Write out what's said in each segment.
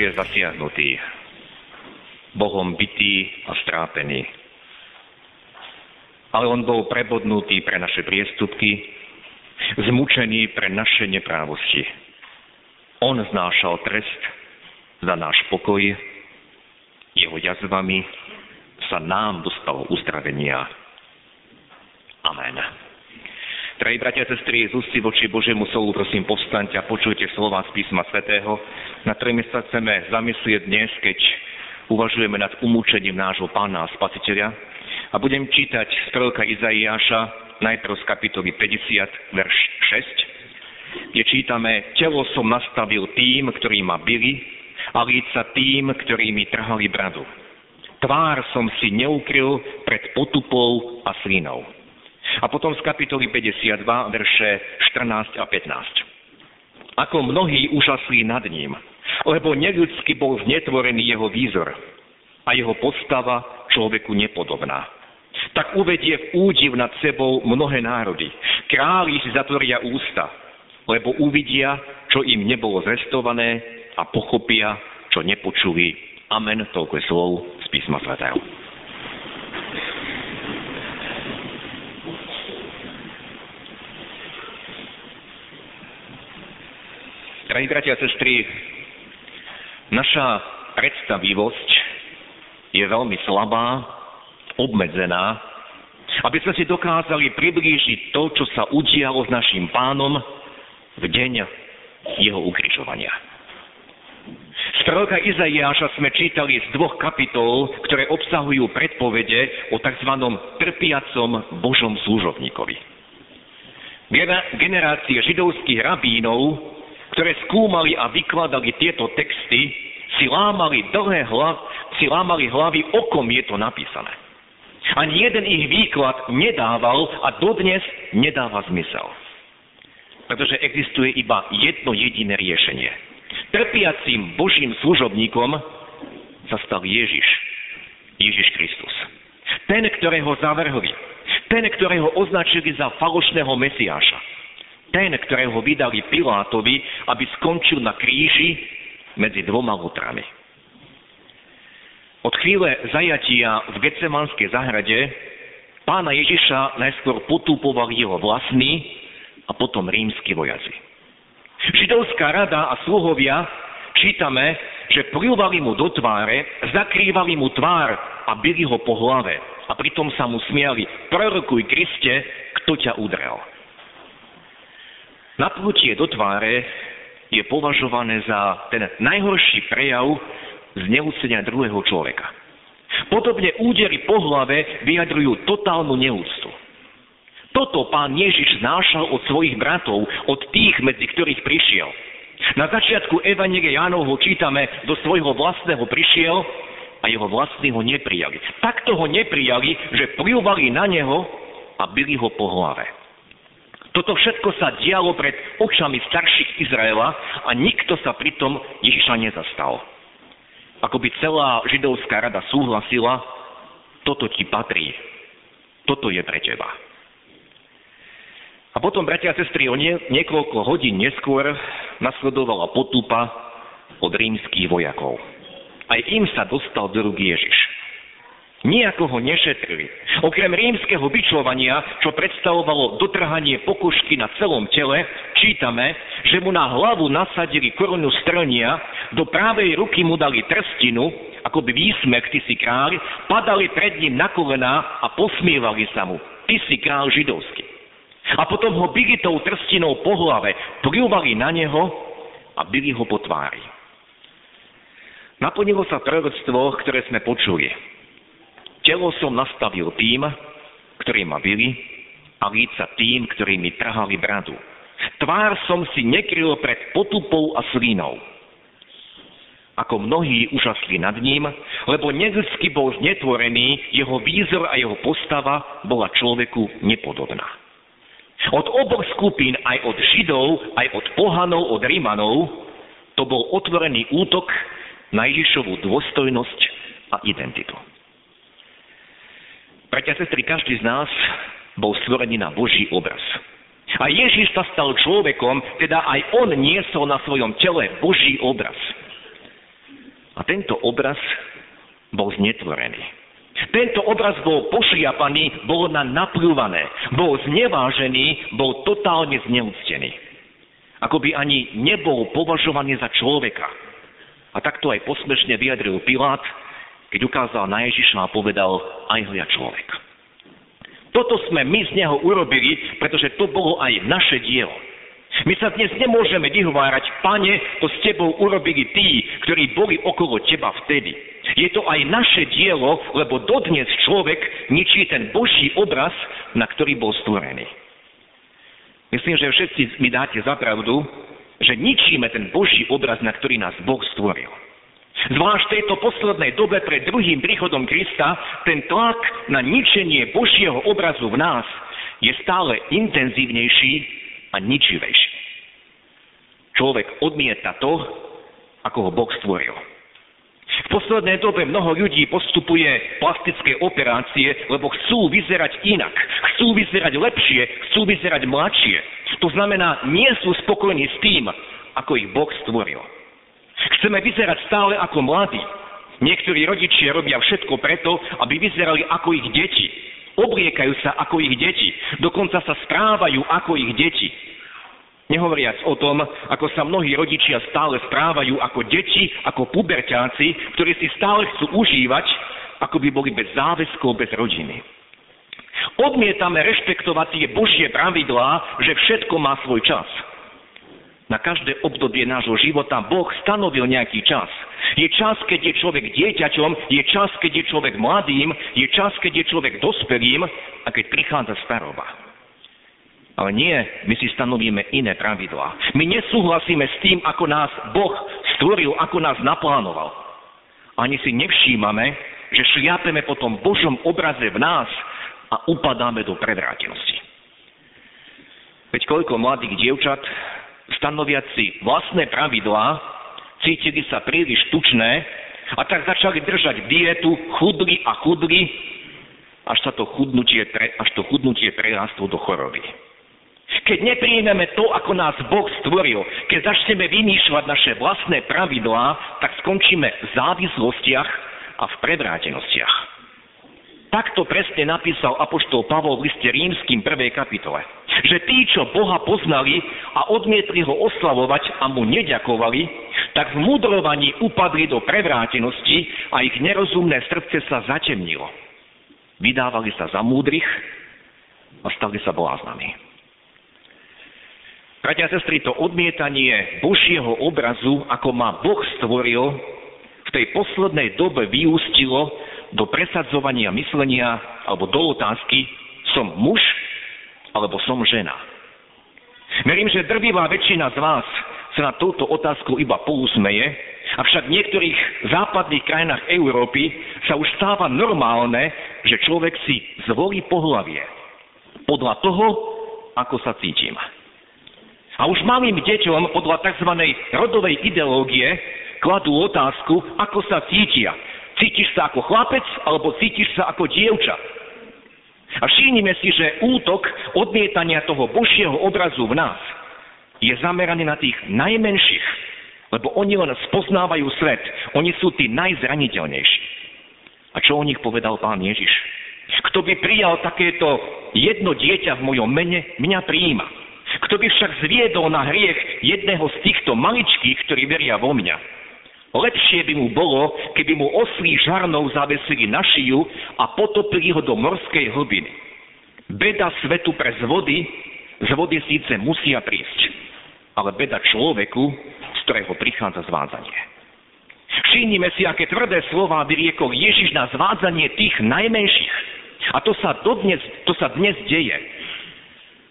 je zasiahnutý, Bohom bytý a strápený. Ale on bol prebodnutý pre naše priestupky, zmučený pre naše neprávosti. On znášal trest za náš pokoj, jeho jazvami sa nám dostalo uzdravenia. Amen. Drahí bratia a sestry, z ústy voči Božiemu slovu, prosím, povstaňte a počujte slova z písma svätého, na ktorými sa chceme zamyslieť dnes, keď uvažujeme nad umúčením nášho pána a spasiteľa. A budem čítať z proroka Izaiáša, najprv z kapitoly 50, verš 6, kde čítame, telo som nastavil tým, ktorí ma byli, a líca tým, ktorí mi trhali bradu. Tvár som si neukryl pred potupou a slinou. A potom z kapitoly 52, verše 14 a 15. Ako mnohí užasli nad ním, lebo neľudsky bol znetvorený jeho výzor a jeho postava človeku nepodobná. Tak uvedie v údiv nad sebou mnohé národy. Králi si zatvoria ústa, lebo uvidia, čo im nebolo zrestované a pochopia, čo nepočuli. Amen, toľko je slov z písma svätého. Drahí bratia a sestry, naša predstavivosť je veľmi slabá, obmedzená, aby sme si dokázali priblížiť to, čo sa udialo s našim pánom v deň jeho ukričovania. Z proroka Izaiáša sme čítali z dvoch kapitol, ktoré obsahujú predpovede o tzv. trpiacom Božom služobníkovi. Generácie židovských rabínov ktoré skúmali a vykladali tieto texty, si lámali dlhé hlav, si lámali hlavy, o kom je to napísané. Ani jeden ich výklad nedával a dodnes nedáva zmysel. Pretože existuje iba jedno jediné riešenie. Trpiacím Božím služobníkom sa stal Ježiš. Ježiš Kristus. Ten, ktorého zavrhli. Ten, ktorého označili za falošného Mesiáša ten, ktorého vydali Pilátovi, aby skončil na kríži medzi dvoma lotrami. Od chvíle zajatia v Getsemanskej zahrade pána Ježiša najskôr potúpovali jeho vlastní a potom rímsky vojaci. Židovská rada a sluhovia čítame, že pľúvali mu do tváre, zakrývali mu tvár a byli ho po hlave. A pritom sa mu smiali, prorokuj Kriste, kto ťa udrel. Napnutie do tváre je považované za ten najhorší prejav zneúcenia druhého človeka. Podobne údery po hlave vyjadrujú totálnu neúctu. Toto pán Ježiš znášal od svojich bratov, od tých, medzi ktorých prišiel. Na začiatku Evangelia Jánovho čítame, do svojho vlastného prišiel a jeho vlastní ho neprijali. Takto ho neprijali, že pljúvali na neho a byli ho po hlave. Toto všetko sa dialo pred očami starších Izraela a nikto sa pritom Ježiša nezastal. Ako by celá židovská rada súhlasila, toto ti patrí, toto je pre teba. A potom, bratia a sestry, o nie, niekoľko hodín neskôr nasledovala potupa od rímskych vojakov. Aj im sa dostal do rúk Ježiš. Nijako ho nešetrili. Okrem rímskeho vyčlovania, čo predstavovalo dotrhanie pokožky na celom tele, čítame, že mu na hlavu nasadili korunu strnia, do právej ruky mu dali trstinu, ako by výsmek, ty si kráľ, padali pred ním na kolená a posmievali sa mu. Ty si kráľ židovský. A potom ho byli tou trstinou po hlave, pľúvali na neho a byli ho po tvári. Naplnilo sa proroctvo, ktoré sme počuli. Telo som nastavil tým, ktorí ma byli, a líca tým, ktorí mi trhali bradu. Tvár som si nekryl pred potupou a slínou. ako mnohí úžasli nad ním, lebo neľudsky bol znetvorený, jeho výzor a jeho postava bola človeku nepodobná. Od oboch skupín, aj od Židov, aj od pohanov, od Rímanov, to bol otvorený útok na Ježišovú dôstojnosť a identitu. Bratia sestry, každý z nás bol stvorený na Boží obraz. A Ježiš sa stal človekom, teda aj on niesol na svojom tele Boží obraz. A tento obraz bol znetvorený. Tento obraz bol pošliapaný, bol na napľúvané, bol znevážený, bol totálne zneúctený. Ako by ani nebol považovaný za človeka. A takto aj posmešne vyjadril Pilát, keď ukázal na Ježiša a povedal, aj hľa človek. Toto sme my z neho urobili, pretože to bolo aj naše dielo. My sa dnes nemôžeme vyhovárať, pane, to s tebou urobili tí, ktorí boli okolo teba vtedy. Je to aj naše dielo, lebo dodnes človek ničí ten Boží obraz, na ktorý bol stvorený. Myslím, že všetci mi dáte za pravdu, že ničíme ten Boží obraz, na ktorý nás Boh stvoril. Zvlášť v tejto poslednej dobe pred druhým príchodom Krista, ten tlak na ničenie Božieho obrazu v nás je stále intenzívnejší a ničivejší. Človek odmieta to, ako ho Boh stvoril. V poslednej dobe mnoho ľudí postupuje plastické operácie, lebo chcú vyzerať inak, chcú vyzerať lepšie, chcú vyzerať mladšie. To znamená, nie sú spokojní s tým, ako ich Boh stvoril. Chceme vyzerať stále ako mladí. Niektorí rodičia robia všetko preto, aby vyzerali ako ich deti. Obliekajú sa ako ich deti. Dokonca sa správajú ako ich deti. Nehovoriac o tom, ako sa mnohí rodičia stále správajú ako deti, ako puberťáci, ktorí si stále chcú užívať, ako by boli bez záväzkov, bez rodiny. Odmietame rešpektovať tie Božie pravidlá, že všetko má svoj čas. Na každé obdobie nášho života Boh stanovil nejaký čas. Je čas, keď je človek dieťaťom, je čas, keď je človek mladým, je čas, keď je človek dospelým a keď prichádza staroba. Ale nie, my si stanovíme iné pravidlá. My nesúhlasíme s tým, ako nás Boh stvoril, ako nás naplánoval. Ani si nevšímame, že šliapeme po tom Božom obraze v nás a upadáme do predrátenosti. Veď koľko mladých dievčat stanoviať si vlastné pravidlá, cítili sa príliš tučné a tak začali držať dietu, chudli a chudli, až, sa to chudnutie, až to chudnutie prerástlo do choroby. Keď nepríjmeme to, ako nás Boh stvoril, keď začneme vymýšľať naše vlastné pravidlá, tak skončíme v závislostiach a v predvrátenostiach. Takto presne napísal apoštol Pavol v liste rímským 1. kapitole. Že tí, čo Boha poznali a odmietli ho oslavovať a mu neďakovali, tak v mudrovaní upadli do prevrátenosti a ich nerozumné srdce sa zatemnilo. Vydávali sa za múdrych a stali sa bláznami. Bratia a sestry, to odmietanie Božieho obrazu, ako ma Boh stvoril, v tej poslednej dobe vyústilo do presadzovania myslenia alebo do otázky, som muž alebo som žena. Verím, že drvivá väčšina z vás sa na túto otázku iba pousmeje, avšak v niektorých západných krajinách Európy sa už stáva normálne, že človek si zvolí pohlavie podľa toho, ako sa cítim. A už malým deťom podľa tzv. rodovej ideológie kladú otázku, ako sa cítia. Cítiš sa ako chlapec alebo cítiš sa ako dievča? A všimnime si, že útok odmietania toho Božieho obrazu v nás je zameraný na tých najmenších, lebo oni len spoznávajú svet. Oni sú tí najzraniteľnejší. A čo o nich povedal pán Ježiš? Kto by prijal takéto jedno dieťa v mojom mene, mňa prijíma. Kto by však zviedol na hriech jedného z týchto maličkých, ktorí veria vo mňa, Lepšie by mu bolo, keby mu oslí žarnou zavesili na šiju a potopili ho do morskej hlbiny. Beda svetu pre z vody, z vody síce musia prísť, ale beda človeku, z ktorého prichádza zvádzanie. Všimnime si, aké tvrdé slova vyriekol Ježiš na zvádzanie tých najmenších. A to sa, dodnes, to sa dnes deje.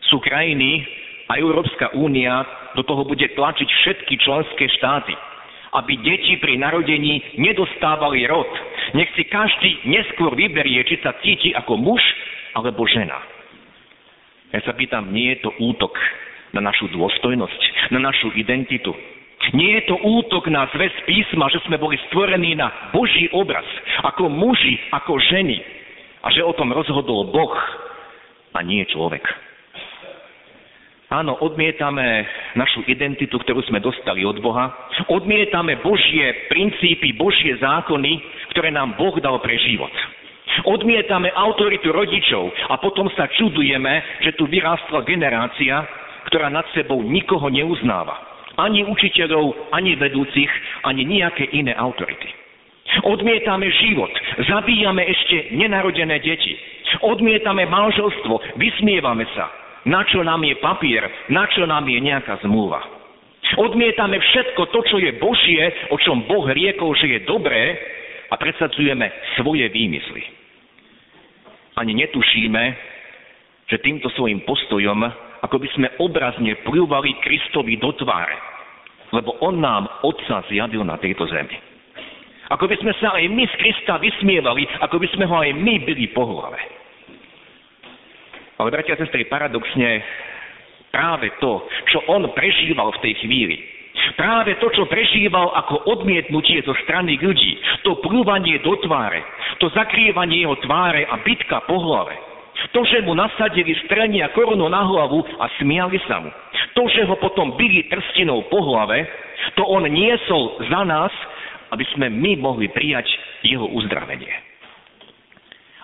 Sú krajiny a Európska únia do toho bude tlačiť všetky členské štáty aby deti pri narodení nedostávali rod. Nech si každý neskôr vyberie, či sa cíti ako muž alebo žena. Ja sa pýtam, nie je to útok na našu dôstojnosť, na našu identitu. Nie je to útok na zväz písma, že sme boli stvorení na Boží obraz, ako muži, ako ženy. A že o tom rozhodol Boh a nie človek. Áno, odmietame našu identitu, ktorú sme dostali od Boha. Odmietame Božie princípy, Božie zákony, ktoré nám Boh dal pre život. Odmietame autoritu rodičov a potom sa čudujeme, že tu vyrástla generácia, ktorá nad sebou nikoho neuznáva. Ani učiteľov, ani vedúcich, ani nejaké iné autority. Odmietame život, zabíjame ešte nenarodené deti. Odmietame manželstvo, vysmievame sa, na čo nám je papier? Na čo nám je nejaká zmluva? Odmietame všetko to, čo je Božie, o čom Boh riekol, že je dobré a predsadzujeme svoje výmysly. Ani netušíme, že týmto svojim postojom, ako by sme obrazne pľúvali Kristovi do tváre, lebo On nám Otca zjavil na tejto zemi. Ako by sme sa aj my z Krista vysmievali, ako by sme ho aj my byli po. Ale bratia a sestry, paradoxne práve to, čo on prežíval v tej chvíli, práve to, čo prežíval ako odmietnutie zo strany ľudí, to plúvanie do tváre, to zakrývanie jeho tváre a bitka po hlave, to, že mu nasadili strenia korunu na hlavu a smiali sa mu, to, že ho potom byli trstinou po hlave, to on niesol za nás, aby sme my mohli prijať jeho uzdravenie.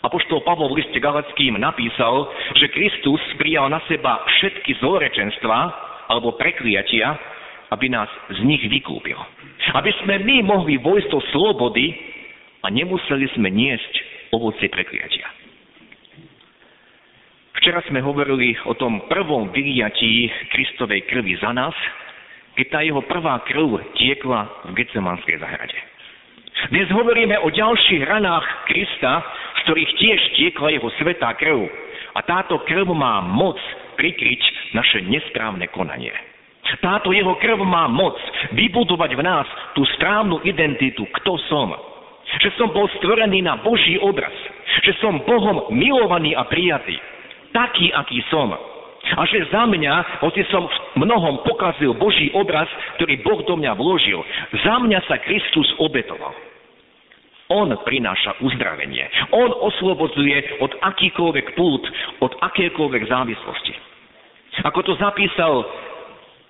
Apoštol Pavol v liste Galackým napísal, že Kristus prijal na seba všetky zlorečenstva alebo prekliatia, aby nás z nich vykúpil. Aby sme my mohli vojsť do slobody a nemuseli sme niesť ovocie prekliatia. Včera sme hovorili o tom prvom vyliatí Kristovej krvi za nás, keď tá jeho prvá krv tiekla v Getsemanskej zahrade. Dnes hovoríme o ďalších ranách Krista, z ktorých tiež tiekla jeho svetá krv. A táto krv má moc prikryť naše nesprávne konanie. Táto jeho krv má moc vybudovať v nás tú správnu identitu, kto som. Že som bol stvorený na Boží obraz. Že som Bohom milovaný a prijatý. Taký, aký som. A že za mňa, hoci som v mnohom pokazil Boží obraz, ktorý Boh do mňa vložil, za mňa sa Kristus obetoval. On prináša uzdravenie. On oslobodzuje od akýkoľvek pút, od akékoľvek závislosti. Ako to zapísal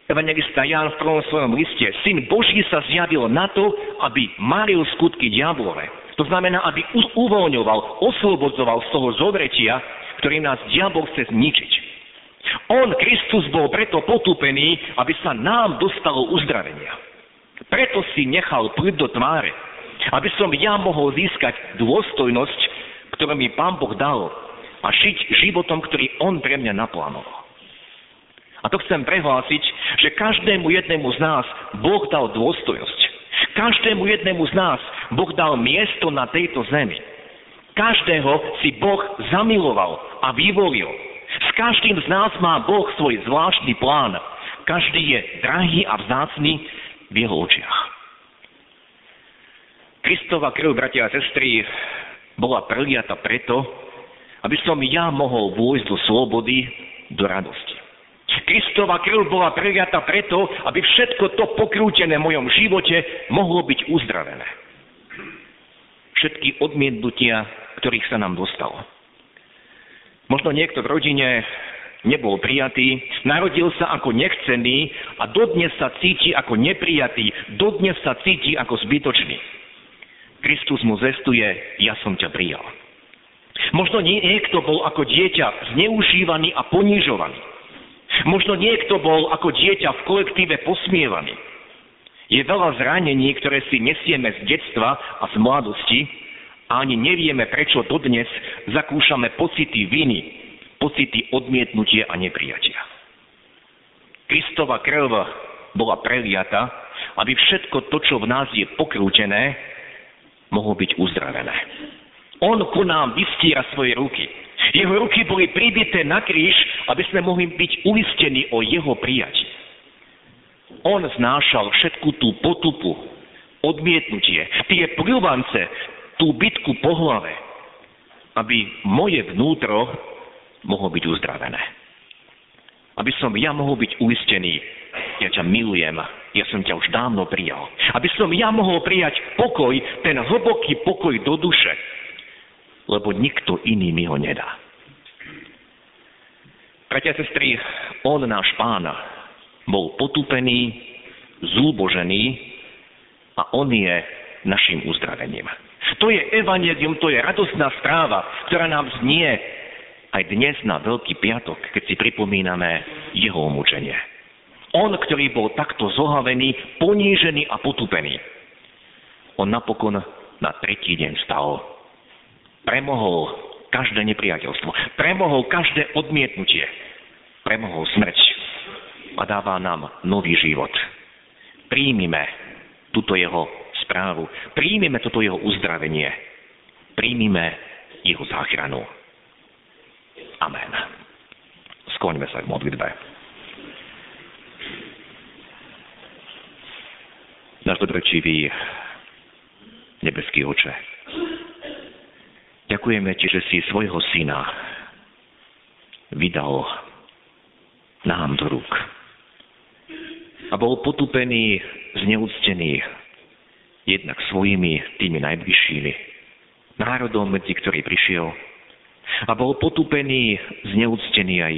evangelista Jan v prvom svojom liste, Syn Boží sa zjavil na to, aby maril skutky diablove. To znamená, aby uvoľňoval, oslobodzoval z toho zovretia, ktorým nás diabol chce zničiť. On, Kristus, bol preto potúpený, aby sa nám dostalo uzdravenia. Preto si nechal plúť do tváre, aby som ja mohol získať dôstojnosť, ktorú mi Pán Boh dal a žiť životom, ktorý On pre mňa naplánoval. A to chcem prehlásiť, že každému jednému z nás Boh dal dôstojnosť. Každému jednému z nás Boh dal miesto na tejto zemi. Každého si Boh zamiloval a vyvolil. S každým z nás má Boh svoj zvláštny plán. Každý je drahý a vzácný v jeho očiach. Kristova krv, bratia a sestry, bola preliata preto, aby som ja mohol vôjsť do slobody, do radosti. Kristova krv bola preliata preto, aby všetko to pokrútené v mojom živote mohlo byť uzdravené. Všetky odmietnutia, ktorých sa nám dostalo. Možno niekto v rodine nebol prijatý, narodil sa ako nechcený a dodnes sa cíti ako neprijatý, dodnes sa cíti ako zbytočný. Kristus mu zestuje, ja som ťa prijal. Možno niekto bol ako dieťa zneužívaný a ponižovaný. Možno niekto bol ako dieťa v kolektíve posmievaný. Je veľa zranení, ktoré si nesieme z detstva a z mladosti ani nevieme, prečo dodnes zakúšame pocity viny, pocity odmietnutia a neprijatia. Kristova krv bola preliata, aby všetko to, čo v nás je pokrútené, mohol byť uzdravené. On ku nám vystiera svoje ruky. Jeho ruky boli pribité na kríž, aby sme mohli byť uistení o jeho prijatí. On znášal všetku tú potupu, odmietnutie, tie pľúvance, tú bitku po hlave, aby moje vnútro mohlo byť uzdravené. Aby som ja mohol byť uistený, ja ťa milujem, ja som ťa už dávno prijal. Aby som ja mohol prijať pokoj, ten hlboký pokoj do duše, lebo nikto iný mi ho nedá. Bratia a sestry, on, náš pán, bol potúpený, zúbožený a on je našim uzdravením. To je evanelium, to je radostná správa, ktorá nám znie aj dnes na Veľký piatok, keď si pripomíname jeho umúčenie. On, ktorý bol takto zohavený, ponížený a potúpený. On napokon na tretí deň stal. Premohol každé nepriateľstvo. Premohol každé odmietnutie. Premohol smrť. A dáva nám nový život. Príjmime túto jeho správu. Príjmime toto jeho uzdravenie. Príjmime jeho záchranu. Amen. Skloňme sa k modlitbe. Náš dobrečivý nebeský oče, ďakujeme ti, že si svojho syna vydal nám do rúk. A bol potupený, zneúctený jednak svojimi tými najbližšími, národom, medzi ktorý prišiel, a bol potupený, zneúctený aj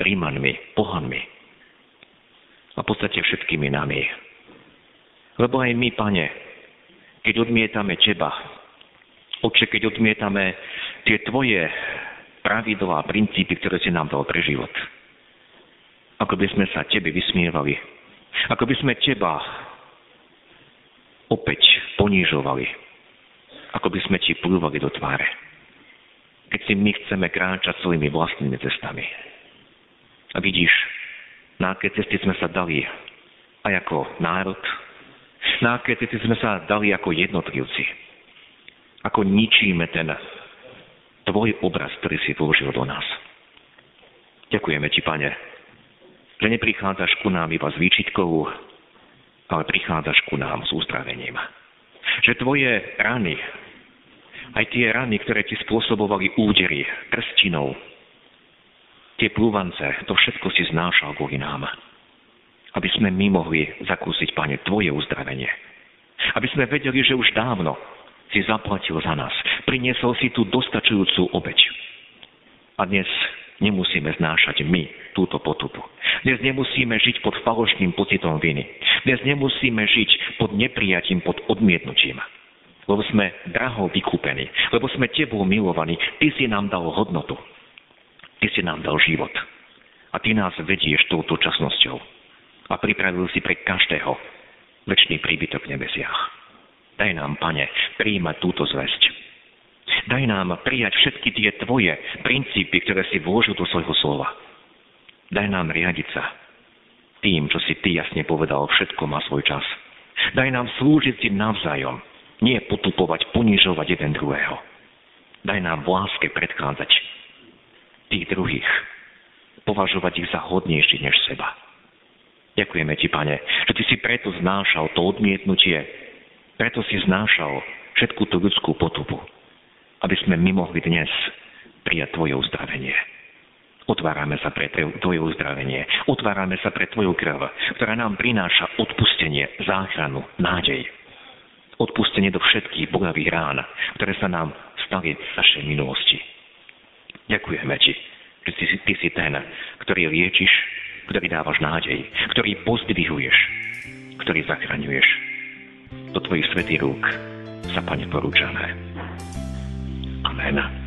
Rímanmi, pohanmi a v podstate všetkými nami. Lebo aj my, pane, keď odmietame teba, oče, keď odmietame tie tvoje pravidlá a princípy, ktoré si nám dal pre život, ako by sme sa tebe vysmievali, ako by sme teba opäť ponížovali, ako by sme ti plúvali do tváre keď si my chceme kráčať svojimi vlastnými cestami. A vidíš, na aké cesty sme sa dali aj ako národ, na aké cesty sme sa dali ako jednotlivci. Ako ničíme ten tvoj obraz, ktorý si vložil do nás. Ďakujeme ti, pane, že neprichádzaš ku nám iba s výčitkou, ale prichádzaš ku nám s uzdravením. Že tvoje rany, aj tie rany, ktoré ti spôsobovali údery, prstinou, tie plúvance, to všetko si znášal kvôli nám. Aby sme my mohli zakúsiť, Pane, Tvoje uzdravenie. Aby sme vedeli, že už dávno si zaplatil za nás. Priniesol si tú dostačujúcu obeď. A dnes nemusíme znášať my túto potupu. Dnes nemusíme žiť pod falošným pocitom viny. Dnes nemusíme žiť pod neprijatím, pod odmietnutím lebo sme draho vykúpení, lebo sme Tebou milovaní. Ty si nám dal hodnotu. Ty si nám dal život. A Ty nás vedieš touto časnosťou. A pripravil si pre každého väčší príbytok v nebesiach. Daj nám, Pane, príjmať túto zväzť. Daj nám prijať všetky tie Tvoje princípy, ktoré si vložil do svojho slova. Daj nám riadiť sa tým, čo si Ty jasne povedal, všetko má svoj čas. Daj nám slúžiť si navzájom, nie potupovať, ponižovať jeden druhého. Daj nám v láske predchádzať tých druhých. Považovať ich za hodnejší než seba. Ďakujeme ti, pane, že ty si preto znášal to odmietnutie, preto si znášal všetku tú ľudskú potupu, aby sme my mohli dnes prijať tvoje uzdravenie. Otvárame sa pre tvoje uzdravenie. Otvárame sa pre tvoju krv, ktorá nám prináša odpustenie, záchranu, nádej odpustenie do všetkých bolavých rán, ktoré sa nám stali v našej minulosti. Ďakujeme Ti, že ty, ty si ten, ktorý liečiš, ktorý dávaš nádej, ktorý pozdvihuješ, ktorý zachraňuješ. Do Tvojich svetých rúk sa, Pane, porúčame. Amen.